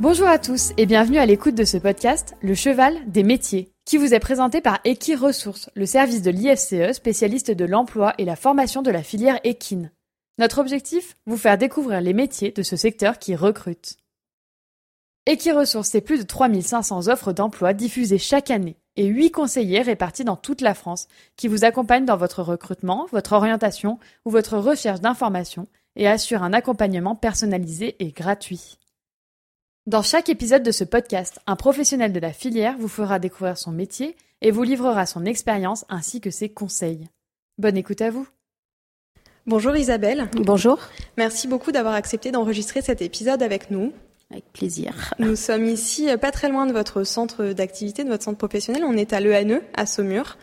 Bonjour à tous et bienvenue à l'écoute de ce podcast Le cheval des métiers, qui vous est présenté par Equi Ressources, le service de l'IFCE spécialiste de l'emploi et la formation de la filière équine. Notre objectif Vous faire découvrir les métiers de ce secteur qui recrute. Equi-Ressources, c'est plus de 3500 offres d'emploi diffusées chaque année et 8 conseillers répartis dans toute la France qui vous accompagnent dans votre recrutement, votre orientation ou votre recherche d'informations et assurent un accompagnement personnalisé et gratuit. Dans chaque épisode de ce podcast, un professionnel de la filière vous fera découvrir son métier et vous livrera son expérience ainsi que ses conseils. Bonne écoute à vous. Bonjour Isabelle. Bonjour. Merci beaucoup d'avoir accepté d'enregistrer cet épisode avec nous. Avec plaisir. Nous sommes ici euh, pas très loin de votre centre d'activité, de votre centre professionnel. On est à l'ENE, à Saumur.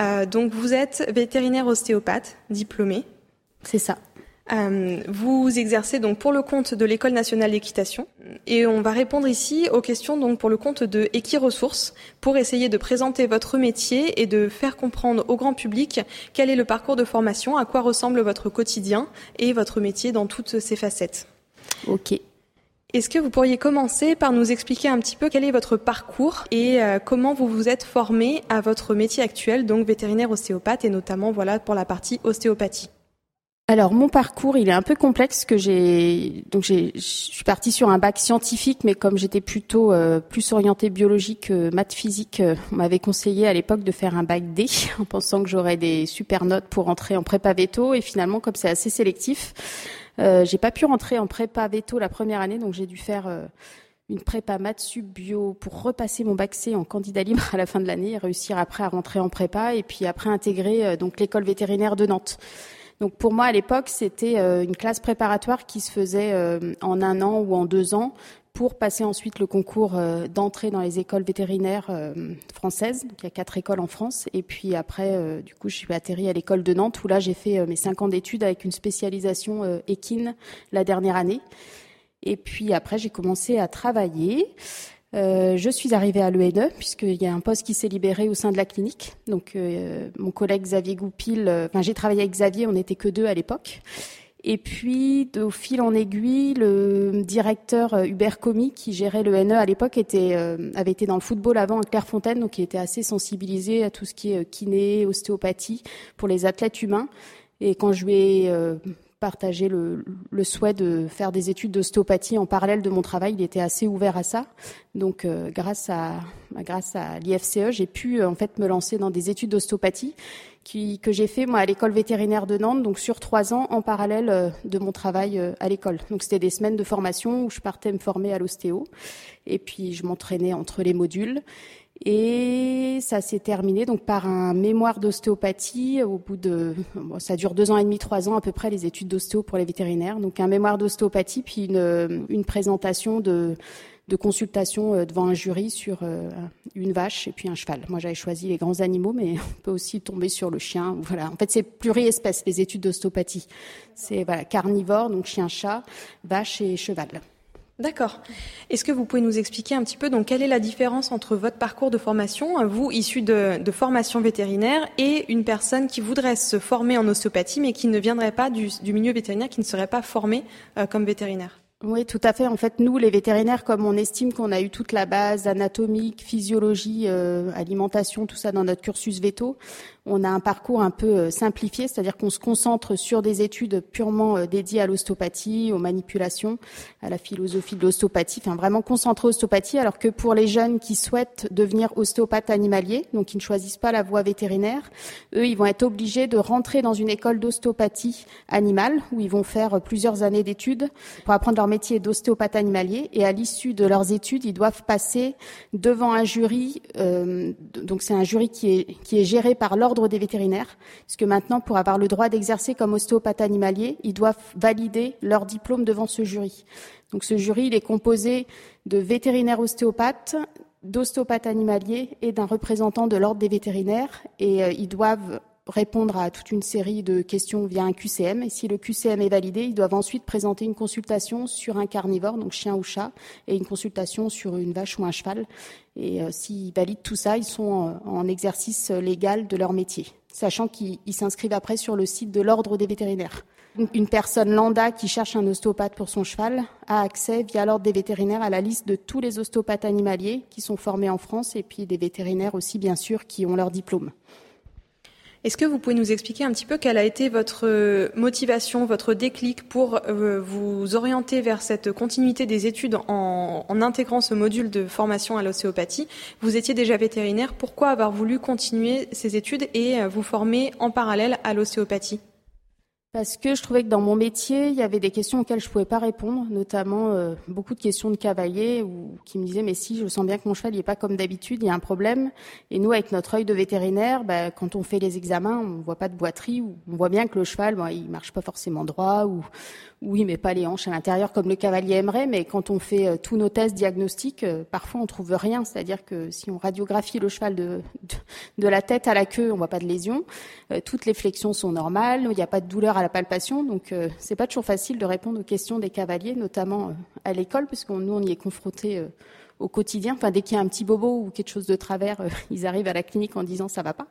Euh, donc vous êtes vétérinaire ostéopathe, diplômé. C'est ça. Euh, vous exercez donc pour le compte de l'École nationale d'équitation et on va répondre ici aux questions donc pour le compte de Equiresources pour essayer de présenter votre métier et de faire comprendre au grand public quel est le parcours de formation, à quoi ressemble votre quotidien et votre métier dans toutes ses facettes. Ok. Est-ce que vous pourriez commencer par nous expliquer un petit peu quel est votre parcours et euh, comment vous vous êtes formé à votre métier actuel, donc vétérinaire ostéopathe et notamment voilà pour la partie ostéopathie? Alors mon parcours, il est un peu complexe que j'ai donc j'ai je suis partie sur un bac scientifique mais comme j'étais plutôt euh, plus orientée biologique euh, maths physique, euh, on m'avait conseillé à l'époque de faire un bac D en pensant que j'aurais des super notes pour entrer en prépa veto et finalement comme c'est assez sélectif, euh, j'ai pas pu rentrer en prépa veto la première année donc j'ai dû faire une prépa maths sub bio pour repasser mon bac C en candidat libre à la fin de l'année et réussir après à rentrer en prépa et puis après intégrer donc l'école vétérinaire de Nantes. Donc pour moi à l'époque, c'était euh, une classe préparatoire qui se faisait euh, en un an ou en deux ans pour passer ensuite le concours euh, d'entrée dans les écoles vétérinaires françaises. Donc, il y a quatre écoles en France. Et puis après, du coup, je suis atterri à l'école de Nantes où là, j'ai fait mes cinq ans d'études avec une spécialisation équine la dernière année. Et puis après, j'ai commencé à travailler. Euh, je suis arrivée à l'ENE puisqu'il y a un poste qui s'est libéré au sein de la clinique. Donc euh, mon collègue Xavier Goupil, euh, enfin j'ai travaillé avec Xavier, on n'était que deux à l'époque. Et puis, au fil en aiguille, le directeur Hubert Comi, qui gérait l'ENE à l'époque, était, avait été dans le football avant à Clairefontaine, donc il était assez sensibilisé à tout ce qui est kiné, ostéopathie pour les athlètes humains. Et quand je lui ai partager le, le, souhait de faire des études d'ostéopathie en parallèle de mon travail. Il était assez ouvert à ça. Donc, euh, grâce à, grâce à l'IFCE, j'ai pu euh, en fait me lancer dans des études d'ostéopathie que j'ai fait moi à l'école vétérinaire de Nantes, donc sur trois ans en parallèle euh, de mon travail à l'école. Donc, c'était des semaines de formation où je partais me former à l'ostéo, et puis je m'entraînais entre les modules. Et ça s'est terminé donc par un mémoire d'ostéopathie au bout de, bon, ça dure deux ans et demi, trois ans à peu près les études d'ostéo pour les vétérinaires. Donc un mémoire d'ostéopathie puis une, une présentation de, de consultation euh, devant un jury sur euh, une vache et puis un cheval. Moi j'avais choisi les grands animaux, mais on peut aussi tomber sur le chien. Voilà. En fait c'est pluriespèce les études d'ostéopathie. C'est voilà carnivore donc chien, chat, vache et cheval. D'accord. Est-ce que vous pouvez nous expliquer un petit peu donc quelle est la différence entre votre parcours de formation, vous issu de, formation vétérinaire, et une personne qui voudrait se former en ostéopathie mais qui ne viendrait pas du, milieu vétérinaire, qui ne serait pas formé euh, comme vétérinaire? Oui, tout à fait. En fait, nous, les vétérinaires, comme on estime qu'on a eu toute la base anatomique, physiologie, euh, alimentation, tout ça dans notre cursus véto, on a un parcours un peu euh, simplifié, c'est-à-dire qu'on se concentre sur des études purement euh, dédiées à l'ostéopathie, aux manipulations, à la philosophie de l'ostéopathie, enfin vraiment concentré ostéopathie, alors que pour les jeunes qui souhaitent devenir ostéopathes animaliers, donc qui ne choisissent pas la voie vétérinaire, eux, ils vont être obligés de rentrer dans une école d'ostéopathie animale, où ils vont faire plusieurs années d'études pour apprendre leur métier d'ostéopathe animalier, et à l'issue de leurs études, ils doivent passer devant un jury, euh, donc c'est un jury qui est, qui est géré par l'ordre des vétérinaires, puisque maintenant, pour avoir le droit d'exercer comme ostéopathe animalier, ils doivent valider leur diplôme devant ce jury. Donc ce jury, il est composé de vétérinaires ostéopathes, d'ostéopathes animaliers et d'un représentant de l'ordre des vétérinaires, et euh, ils doivent répondre à toute une série de questions via un QCM. Et si le QCM est validé, ils doivent ensuite présenter une consultation sur un carnivore, donc chien ou chat, et une consultation sur une vache ou un cheval. Et euh, s'ils valident tout ça, ils sont en, exercice légal de leur métier. sachant qu'ils s'inscrivent après sur le site de l'ordre des vétérinaires. Une personne lambda qui cherche un ostéopathe pour son cheval a accès via l'ordre des vétérinaires à la liste de tous les ostéopathes animaliers qui sont formés en France et puis des vétérinaires aussi bien sûr qui ont leur diplôme. Est-ce que vous pouvez nous expliquer un petit peu quelle a été votre euh, motivation, votre déclic pour euh, vous orienter vers cette continuité des études en, intégrant ce module de formation à l'ostéopathie? Vous étiez déjà vétérinaire, pourquoi avoir voulu continuer ces études et euh, vous former en parallèle à l'ostéopathie? Parce que je trouvais que dans mon métier, il y avait des questions auxquelles je pouvais pas répondre, notamment euh, beaucoup de questions de cavaliers ou qui me disaient mais si je sens bien que mon cheval n'est pas comme d'habitude, il y a un problème. Et nous, avec notre œil de vétérinaire, bah, quand on fait les examens, on voit pas de boiterie, ou on voit bien que le cheval, bon, il marche pas forcément droit ou oui, mais pas les hanches à l'intérieur comme le cavalier aimerait. Mais quand on fait euh, tous nos tests diagnostiques, euh, parfois on trouve rien. C'est-à-dire que si on radiographie le cheval de, de, la tête à la queue, on voit pas de lésion. Euh, toutes les flexions sont normales. Il n'y a pas de douleur à la palpation. Donc c'est pas toujours facile de répondre aux questions des cavaliers, notamment à l'école, parce que nous on y est confrontés au quotidien. Enfin, dès qu'il y a un petit bobo ou quelque chose de travers, ils arrivent à la clinique en disant ça va pas.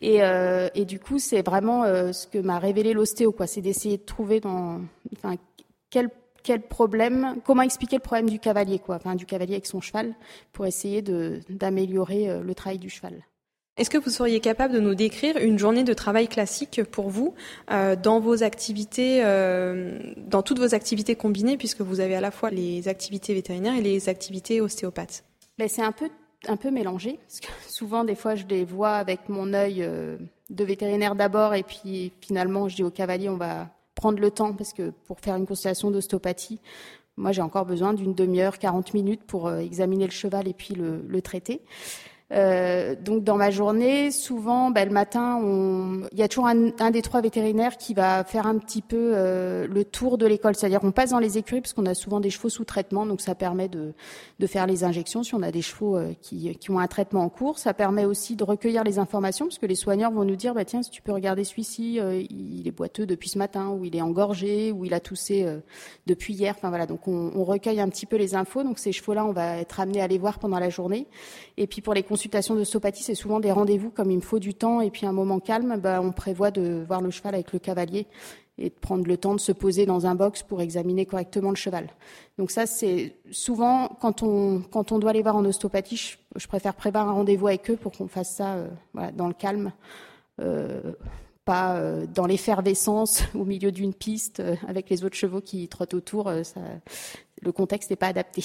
Et, euh, du coup, c'est vraiment euh, ce que m'a révélé l'ostéo, quoi. C'est d'essayer de trouver dans, quel problème, comment expliquer le problème du cavalier, quoi, enfin, du cavalier avec son cheval, pour essayer d'améliorer euh, le travail du cheval. Est-ce que vous seriez capable de nous décrire une journée de travail classique pour vous euh, dans vos activités, euh, dans toutes vos activités combinées, puisque vous avez à la fois les activités vétérinaires et les activités ostéopathes? Ben, C'est un peu un peu mélangé. Parce que souvent, des fois, je les vois avec mon œil euh, de vétérinaire d'abord, et puis finalement, je dis au cavalier, on va prendre le temps, parce que pour faire une constellation d'ostéopathie, moi, j'ai encore besoin d'une demi-heure, 40 minutes pour examiner le cheval et puis le traiter. Euh, donc dans ma journée, souvent, ben, le matin, on... il y a toujours un, un, des trois vétérinaires qui va faire un petit peu euh, le tour de l'école. C'est-à-dire qu'on passe dans les écuries parce qu'on a souvent des chevaux sous traitement, donc ça permet de, de faire les injections si on a des chevaux euh, qui, qui, ont un traitement en cours. Ça permet aussi de recueillir les informations parce que les soigneurs vont nous dire, bah, tiens, si tu peux regarder celui-ci, euh, il est boiteux depuis ce matin, ou il est engorgé, ou il a toussé depuis hier. Enfin voilà, donc on, on, recueille un petit peu les infos. Donc ces chevaux-là, on va être amené à les voir pendant la journée. Et puis pour les consultations d'ostéopathie, c'est souvent des rendez-vous comme il me faut du temps et puis un moment calme. Bah, on prévoit de voir le cheval avec le cavalier et de prendre le temps de se poser dans un box pour examiner correctement le cheval. Donc ça, c'est souvent quand on quand on doit aller voir en ostéopathie, je, préfère prévoir un rendez-vous avec eux pour qu'on fasse ça euh, dans le calme. Euh, pas euh, dans l'effervescence au milieu d'une piste avec les autres chevaux qui trottent autour. Le contexte n'est pas adapté.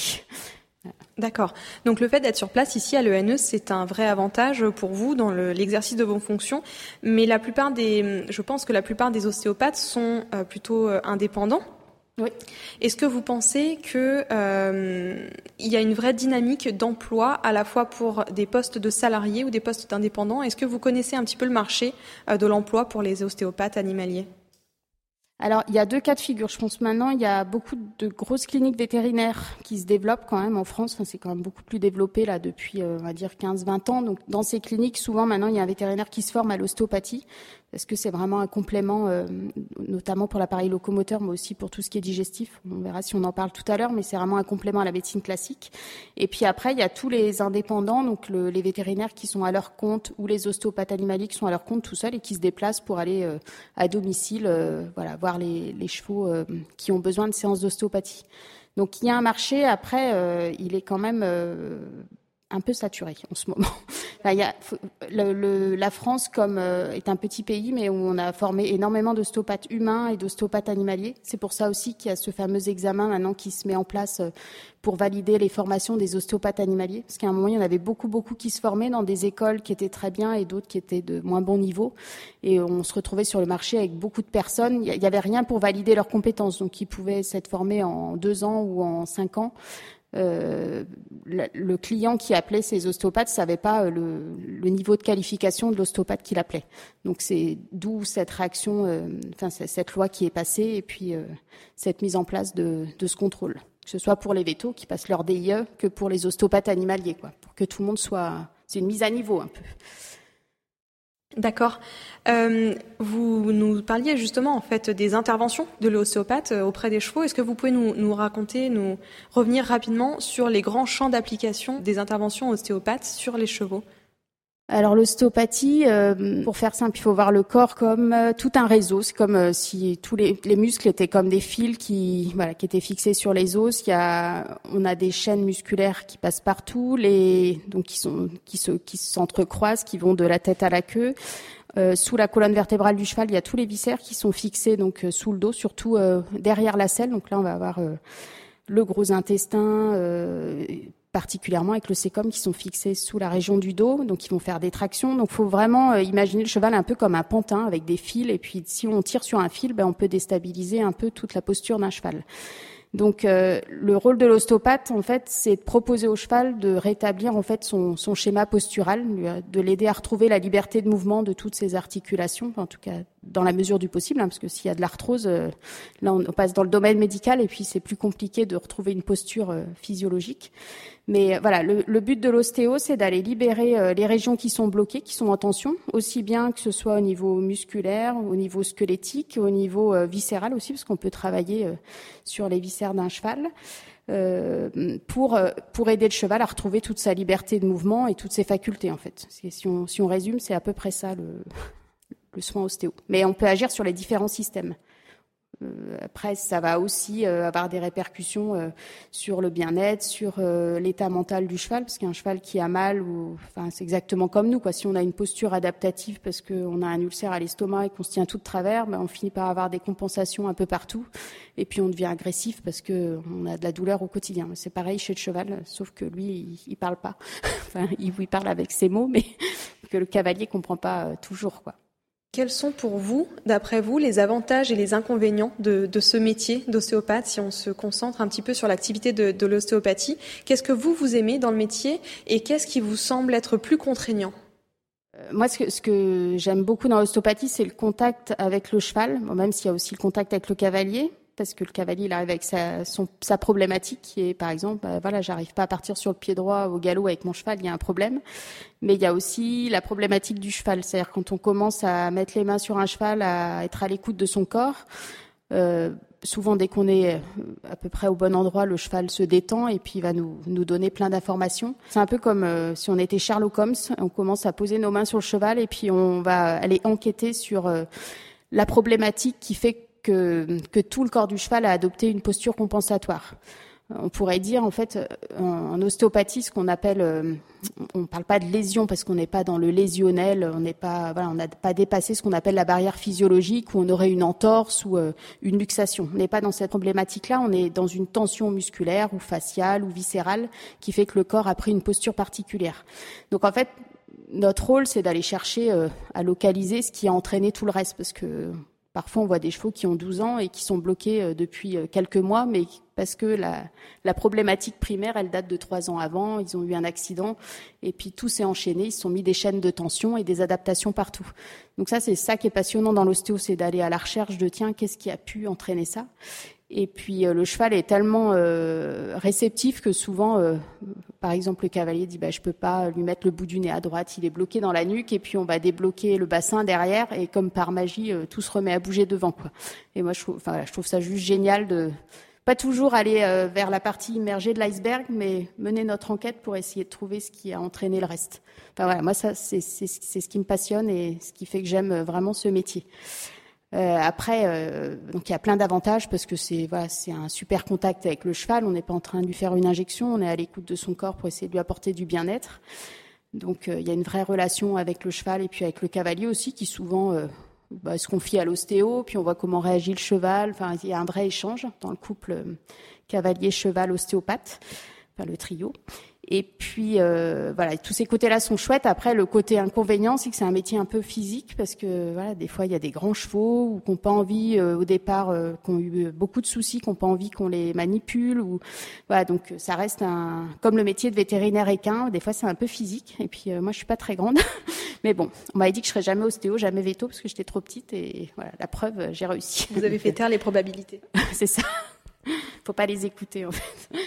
D'accord. Donc le fait d'être sur place ici à l'ENE, c'est un vrai avantage pour vous dans l'exercice de vos fonctions. Mais la plupart des, je pense que la plupart des ostéopathes sont euh, plutôt euh, indépendants. Oui. Est-ce que vous pensez que euh, il y a une vraie dynamique d'emploi à la fois pour des postes de salariés ou des postes d'indépendants? Est-ce que vous connaissez un petit peu le marché de l'emploi pour les ostéopathes animaliers? Alors, il y a deux cas de figure. Je pense maintenant, il y a beaucoup de grosses cliniques vétérinaires qui se développent quand même en France. C'est quand même beaucoup plus développé là depuis, euh, on va dire, 15-20 ans. Donc, dans ces cliniques, souvent maintenant, il y a un vétérinaire qui se forme à l'ostéopathie parce que c'est vraiment un complément, euh, notamment pour l'appareil locomoteur, mais aussi pour tout ce qui est digestif? On verra si on en parle tout à l'heure, mais c'est vraiment un complément à la médecine classique. Et puis après, il y a tous les indépendants, donc le, les vétérinaires qui sont à leur compte ou les ostéopathes animaliers qui sont à leur compte tout seuls et qui se déplacent pour aller euh, à domicile, euh, voilà, voir les, chevaux euh, qui ont besoin de séances d'ostéopathie. Donc il y a un marché. Après, il est quand même un peu saturé en ce moment. Le, la France comme euh, est un petit pays, mais où on a formé énormément d'ostéopathes humains et d'ostéopathes animaliers. C'est pour ça aussi qu'il y a ce fameux examen maintenant qui se met en place euh, pour valider les formations des ostéopathes animaliers. Parce qu'à un moment, il y en avait beaucoup, beaucoup qui se formaient dans des écoles qui étaient très bien et d'autres qui étaient de moins bon niveau. Et on se retrouvait sur le marché avec beaucoup de personnes. Il n'y avait rien pour valider leurs compétences. Donc, ils pouvaient s'être formés en deux ans ou en cinq ans. Euh, le client qui appelait ses ostéopathes savait pas euh, le, le niveau de qualification de l'ostéopathe qui l'appelait. Donc c'est d'où cette réaction, euh, enfin cette loi qui est passée et puis euh, cette mise en place de, de, ce contrôle, que ce soit pour les vétos qui passent leur DIE que pour les ostéopathes animaliers, quoi, pour que tout le monde soit, c'est une mise à niveau un peu. D'accord. Euh, vous nous parliez justement en fait des interventions de l'ostéopathe euh, auprès des chevaux. Est-ce que vous pouvez nous, nous, raconter, nous revenir rapidement sur les grands champs d'application des interventions ostéopathes sur les chevaux? Alors l'ostéopathie, euh, pour faire simple, il faut voir le corps comme euh, tout un réseau. C'est comme euh, si tous les, les, muscles étaient comme des fils qui, voilà, qui étaient fixés sur les os. Il y a, on a des chaînes musculaires qui passent partout, les, donc qui sont, qui se, qui s'entrecroisent, qui vont de la tête à la queue. sous la colonne vertébrale du cheval, il y a tous les viscères qui sont fixés donc sous le dos, surtout derrière la selle. Donc là, on va avoir le gros intestin particulièrement avec le sécom qui sont fixés sous la région du dos, donc ils vont faire des tractions. Donc, il faut vraiment euh, imaginer le cheval un peu comme un pantin avec des fils. Et puis, si on tire sur un fil, ben, on peut déstabiliser un peu toute la posture d'un cheval. Donc euh, le rôle de l'ostéopathe, en fait, c'est de proposer au cheval de rétablir en fait son, son schéma postural, de l'aider à retrouver la liberté de mouvement de toutes ses articulations, en tout cas dans la mesure du possible, hein, parce que s'il y a de l'arthrose, euh, là on, passe dans le domaine médical et puis c'est plus compliqué de retrouver une posture euh, physiologique. Mais voilà, le, le, but de l'ostéo, c'est d'aller libérer les régions qui sont bloquées, qui sont en tension, aussi bien que ce soit au niveau musculaire, au niveau squelettique, au niveau viscéral aussi, parce qu'on peut travailler sur les viscères d'un cheval. Euh, pour pour aider le cheval à retrouver toute sa liberté de mouvement et toutes ses facultés en fait. Si on, si on résume, c'est à peu près ça le, le soin ostéo. Mais on peut agir sur les différents systèmes. Euh, après, ça va aussi euh, avoir des répercussions euh, sur le bien-être, sur l'état mental du cheval, parce qu'un cheval qui a mal, ou, enfin, c'est exactement comme nous. Quoi. Si on a une posture adaptative parce qu'on a un ulcère à l'estomac et qu'on se tient tout de travers, ben, on finit par avoir des compensations un peu partout, et puis on devient agressif parce que on a de la douleur au quotidien. C'est pareil chez le cheval, sauf que lui, il, il parle pas. enfin, il, il parle avec ses mots, mais que le cavalier comprend pas toujours, quoi. Quels sont pour vous, d'après vous, les avantages et les inconvénients de, de ce métier d'ostéopathe si on se concentre un petit peu sur l'activité de, l'ostéopathie? Qu'est-ce que vous, vous aimez dans le métier et qu'est-ce qui vous semble être plus contraignant? Euh, moi, ce que, ce que j'aime beaucoup dans l'ostéopathie, c'est le contact avec le cheval, même s'il y a aussi le contact avec le cavalier parce que le cavalier il arrive avec sa, problématique qui est par exemple bah, voilà j'arrive pas à partir sur le pied droit au galop avec mon cheval il y a un problème. Mais il y a aussi la problématique du cheval. C'est-à-dire quand on commence à mettre les mains sur un cheval à être à l'écoute de son corps euh, souvent dès qu'on est à peu près au bon endroit le cheval se détend et puis il va nous, nous donner plein d'informations. C'est un peu comme euh, si on était Sherlock Holmes on commence à poser nos mains sur le cheval et puis on va aller enquêter sur euh, la problématique qui fait que, que tout le corps du cheval a adopté une posture compensatoire. On pourrait dire en fait en ostéopathie ce qu'on appelle, euh, on ne parle pas de lésion parce qu'on n'est pas dans le lésionnel, on n'est pas, voilà, on n'a pas dépassé ce qu'on appelle la barrière physiologique où on aurait une entorse ou euh, une luxation. On n'est pas dans cette problématique-là, on est dans une tension musculaire ou faciale ou viscérale qui fait que le corps a pris une posture particulière. Donc en fait, notre rôle c'est d'aller chercher euh, à localiser ce qui a entraîné tout le reste parce que Parfois, on voit des chevaux qui ont 12 ans et qui sont bloqués euh, depuis euh, quelques mois, mais parce que la, la problématique primaire, elle date de trois ans avant. Ils ont eu un accident et puis tout s'est enchaîné. Ils se sont mis des chaînes de tension et des adaptations partout. Donc ça, c'est ça qui est passionnant dans l'ostéo, c'est d'aller à la recherche de tiens, qu'est-ce qui a pu entraîner ça? Et puis euh, le cheval est tellement euh, réceptif que souvent, euh, par exemple, le cavalier dit bah, je peux pas lui mettre le bout du nez à droite, il est bloqué dans la nuque, et puis on va débloquer le bassin derrière, et comme par magie, tout se remet à bouger devant. Quoi. Et moi, je trouve, je trouve ça juste génial de pas toujours aller vers la partie immergée de l'iceberg, mais mener notre enquête pour essayer de trouver ce qui a entraîné le reste. Enfin voilà, moi ça c'est ce qui me passionne et ce qui fait que j'aime vraiment ce métier. Euh, après, euh, donc il y a plein d'avantages parce que c'est voilà, c'est un super contact avec le cheval. On n'est pas en train de lui faire une injection, on est à l'écoute de son corps pour essayer de lui apporter du bien-être. Donc euh, il y a une vraie relation avec le cheval et puis avec le cavalier aussi qui souvent bah, se confie à l'ostéo, puis on voit comment réagit le cheval. Enfin, il y a un vrai échange dans le couple cavalier-cheval-ostéopathe, enfin le trio. Et puis euh, voilà, tous ces côtés-là sont chouettes. Après, le côté inconvénient, c'est que c'est un métier un peu physique parce que voilà, des fois il y a des grands chevaux ou qu'on pas envie euh, au départ, euh, qui ont eu beaucoup de soucis, qu'on pas envie qu'on les manipule ou voilà. Donc ça reste un comme le métier de vétérinaire équin. Des fois c'est un peu physique. Et puis euh, moi je suis pas très grande, mais bon, on m'avait dit que je serais jamais ostéo, jamais veto parce que j'étais trop petite et voilà, la preuve, j'ai réussi. Vous avez fait taire les probabilités. c'est ça. Faut pas les écouter en fait.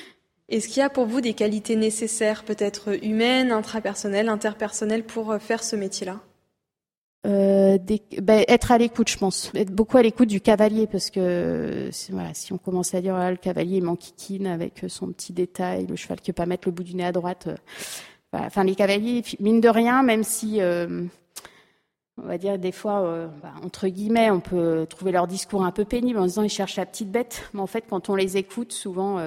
Est-ce qu'il y a pour vous des qualités nécessaires, peut-être humaines, intrapersonnelles, interpersonnelles, pour euh, faire ce métier-là? Euh, ben, être à l'écoute, je pense. Être beaucoup à l'écoute du cavalier, parce que si on commence à dire voilà, le cavalier m'enquiquine avec son petit détail, le cheval qui peut pas mettre le bout du nez à droite, euh, enfin les cavaliers, mine de rien, même si on va dire des fois, bah, entre guillemets, on peut trouver leur discours un peu pénible en disant ils cherchent la petite bête, mais en fait, quand on les écoute, souvent,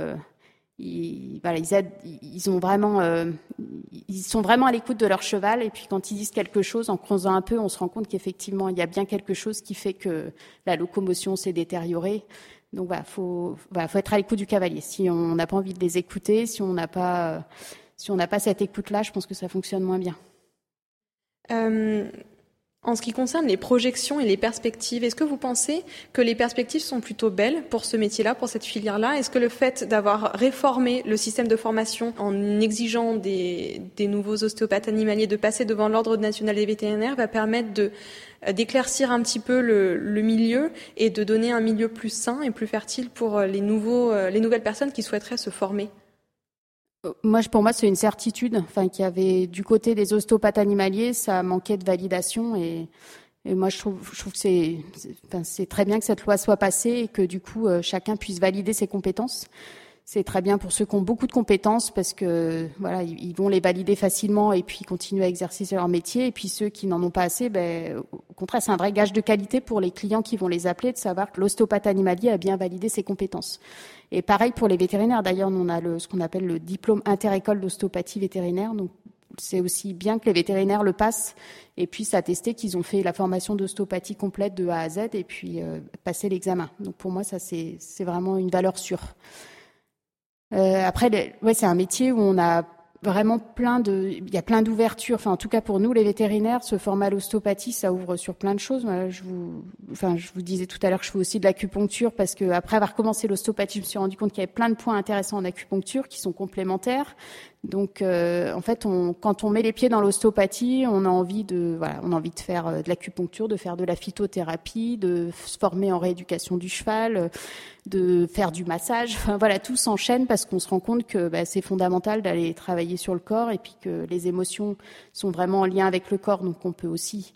euh, ils sont vraiment à l'écoute de leur cheval. Et puis quand ils disent quelque chose, en creusant un peu, on se rend compte qu'effectivement, il y a bien quelque chose qui fait que la locomotion s'est détériorée. Donc, voilà, faut, faut être à l'écoute du cavalier. Si on n'a pas envie de les écouter, si on n'a pas, si on n'a pas cette écoute-là, je pense que ça fonctionne moins bien. Euh, en ce qui concerne les projections et les perspectives, est-ce que vous pensez que les perspectives sont plutôt belles pour ce métier-là, pour cette filière-là? Est-ce que le fait d'avoir réformé le système de formation en exigeant des, nouveaux ostéopathes animaliers de passer devant l'Ordre national des vétérinaires va permettre euh, d'éclaircir un petit peu le, milieu et de donner un milieu plus sain et plus fertile pour nouveaux, euh, les nouvelles personnes qui souhaiteraient se former? Moi, pour moi, c'est une certitude. Enfin, qu'il y avait du côté des ostéopathes animaliers, ça manquait de validation et, moi, je trouve, je trouve que c'est, enfin, très bien que cette loi soit passée et que du coup, euh, chacun puisse valider ses compétences. C'est très bien pour ceux qui ont beaucoup de compétences parce que voilà, ils vont les valider facilement et puis continuer à exercer leur métier. Et puis ceux qui n'en ont pas assez, ben, au contraire, c'est un vrai gage de qualité pour les clients qui vont les appeler de savoir que l'ostéopathe animalier a bien validé ses compétences. Et pareil pour les vétérinaires. D'ailleurs, on a le, ce qu'on appelle le diplôme interécole d'ostéopathie vétérinaire. Donc, c'est aussi bien que les vétérinaires le passent et puissent attester qu'ils ont fait la formation d'ostéopathie complète de A à Z et puis euh, passer l'examen. Donc, pour moi, ça, c'est vraiment une valeur sûre. Euh, après, ouais, c'est un métier où on a vraiment plein de, il y a plein d'ouvertures. Enfin, en tout cas pour nous, les vétérinaires, ce format l'ostéopathie, ça ouvre sur plein de choses. je vous, enfin, je vous disais tout à l'heure que je fais aussi de l'acupuncture parce que après avoir commencé l'ostéopathie, je me suis rendu compte qu'il y avait plein de points intéressants en acupuncture qui sont complémentaires. Donc, euh, en fait, on, quand on met les pieds dans l'ostéopathie, on a envie de, voilà, on a envie de faire euh, de l'acupuncture, de faire de la phytothérapie, de se former en rééducation du cheval, euh, de faire du massage. Enfin, voilà, tout s'enchaîne parce qu'on se rend compte que bah, c'est fondamental d'aller travailler sur le corps et puis que les émotions sont vraiment en lien avec le corps. Donc, on peut aussi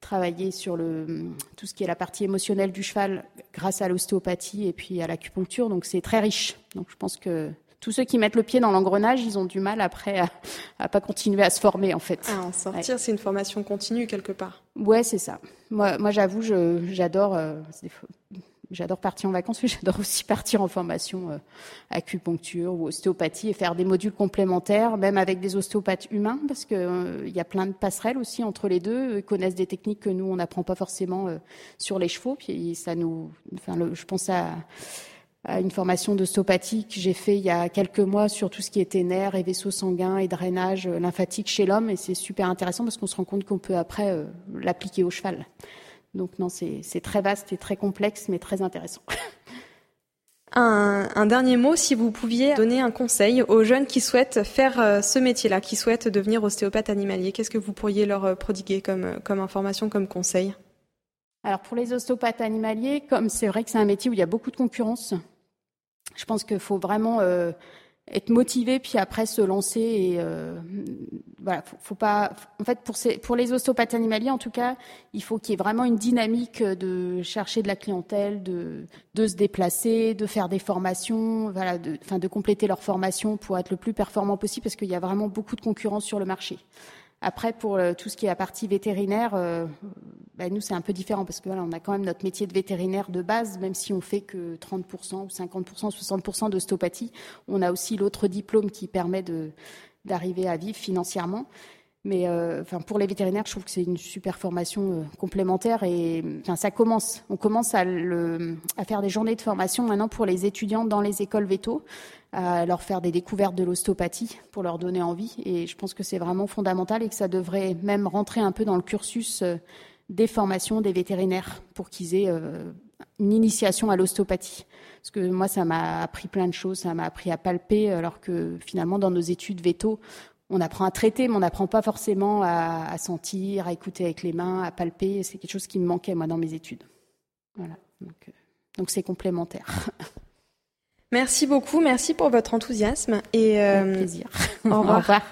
travailler sur le, tout ce qui est la partie émotionnelle du cheval grâce à l'ostéopathie et puis à l'acupuncture. Donc, c'est très riche. Donc, je pense que tous ceux qui mettent le pied dans l'engrenage, ils ont du mal après à, à, pas continuer à se former en fait. À en sortir, c'est une formation continue quelque part. Ouais, c'est ça. Moi, moi j'avoue, j'adore. Euh, j'adore partir en vacances, mais j'adore aussi partir en formation euh, acupuncture ou ostéopathie et faire des modules complémentaires, même avec des ostéopathes humains, parce qu'il euh, y a plein de passerelles aussi entre les deux. Ils connaissent des techniques que nous on n'apprend pas forcément sur les chevaux, puis ça nous. Enfin, je pense à une formation d'ostéopathie que j'ai fait il y a quelques mois sur tout ce qui était nerfs et vaisseaux sanguins et drainage euh, lymphatique chez l'homme. Et c'est super intéressant parce qu'on se rend compte qu'on peut après euh, l'appliquer au cheval. Donc non, c'est très vaste et très complexe, mais très intéressant. Un, un, dernier mot, si vous pouviez donner un conseil aux jeunes qui souhaitent faire euh, ce métier-là, qui souhaitent devenir ostéopathe animalier, qu'est-ce que vous pourriez leur prodiguer comme, comme information, comme conseil? Alors pour les ostéopathes animaliers, comme c'est vrai que c'est un métier où il y a beaucoup de concurrence, je pense qu'il faut vraiment euh, être motivé puis après se lancer et euh, voilà faut, pas en fait pour ces, pour les ostéopathes animaliers en tout cas il faut qu'il y ait vraiment une dynamique de chercher de la clientèle de de se déplacer de faire des formations voilà de enfin de compléter leur formation pour être le plus performant possible parce qu'il y a vraiment beaucoup de concurrence sur le marché après, pour tout ce qui est la partie vétérinaire, euh, ben, nous, c'est un peu différent parce que on a quand même notre métier de vétérinaire de base, même si on fait que 30% ou 50%, 60% d'ostéopathie. On a aussi l'autre diplôme qui permet d'arriver à vivre financièrement. Mais euh, enfin, pour les vétérinaires, je trouve que c'est une super formation complémentaire et ça commence. On commence à, le, à faire des journées de formation maintenant pour les étudiants dans les écoles véto à leur faire des découvertes de l'ostéopathie pour leur donner envie. Et je pense que c'est vraiment fondamental et que ça devrait même rentrer un peu dans le cursus euh, des formations des vétérinaires pour qu'ils aient euh, une initiation à l'ostéopathie. Parce que moi, ça m'a appris plein de choses, ça m'a appris à palper, alors que finalement, dans nos études véto, on apprend à traiter, mais on n'apprend pas forcément à, sentir, à écouter avec les mains, à palper. C'est quelque chose qui me manquait, moi, dans mes études. Voilà. Donc, euh, c'est complémentaire. Merci beaucoup, merci pour votre enthousiasme et euh, plaisir. Au revoir.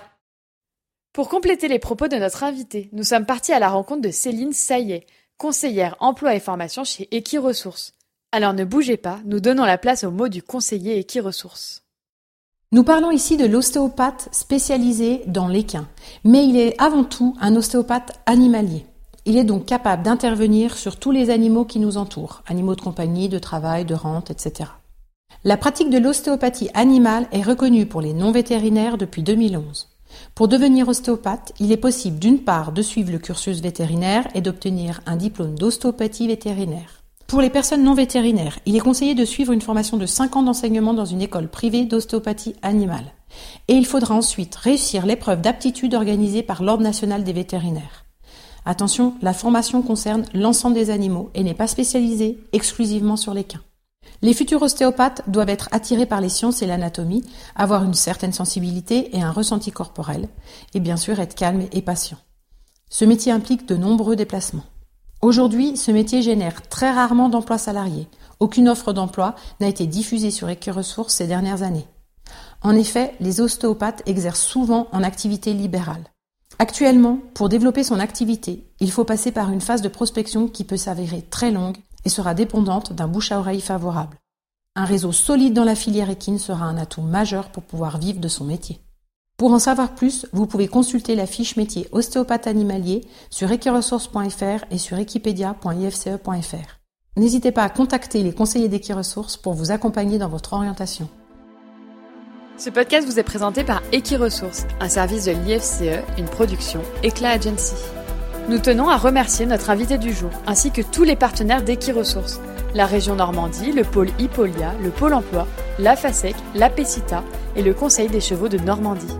Pour compléter les propos de notre invité, nous sommes partis à la rencontre de Céline Saillet, conseillère emploi et formation chez Equiresources. Alors ne bougez pas, nous donnons la place au mot du conseiller Equiresources. Nous parlons ici de l'ostéopathe spécialisé dans l'équin, mais il est avant tout un ostéopathe animalier. Il est donc capable d'intervenir sur tous les animaux qui nous entourent, animaux de compagnie, de travail, de rente, etc. La pratique de l'ostéopathie animale est reconnue pour les non-vétérinaires depuis 2011. Pour devenir ostéopathe, il est possible d'une part de suivre le cursus vétérinaire et d'obtenir un diplôme d'ostéopathie vétérinaire. Pour les personnes non vétérinaires, il est conseillé de suivre une formation de 5 ans d'enseignement dans une école privée d'ostéopathie animale. Et il faudra ensuite réussir l'épreuve d'aptitude organisée par l'Ordre national des vétérinaires. Attention, la formation concerne l'ensemble des animaux et n'est pas spécialisée exclusivement sur les quins. Les futurs ostéopathes doivent être attirés par les sciences et l'anatomie, avoir une certaine sensibilité et un ressenti corporel, et bien sûr être calme et patient. Ce métier implique de nombreux déplacements. Aujourd'hui, ce métier génère très rarement d'emplois salariés. Aucune offre d'emploi n'a été diffusée sur Equiresources ces dernières années. En effet, les ostéopathes exercent souvent en activité libérale. Actuellement, pour développer son activité, il faut passer par une phase de prospection qui peut s'avérer très longue et sera dépendante d'un bouche à oreille favorable. Un réseau solide dans la filière équine sera un atout majeur pour pouvoir vivre de son métier. Pour en savoir plus, vous pouvez consulter la fiche métier ostéopathe animalier sur equiresources.fr et sur equipedia.ifce.fr. N'hésitez pas à contacter les conseillers d'Equiresources pour vous accompagner dans votre orientation. Ce podcast vous est présenté par Equiresources, un service de l'IFCE, une production Eclat Agency. Nous tenons à remercier notre invité du jour, ainsi que tous les partenaires d'Equiresources, la région Normandie, le pôle Hippolia, le pôle emploi, la FASEC, la PECITA et le Conseil des chevaux de Normandie.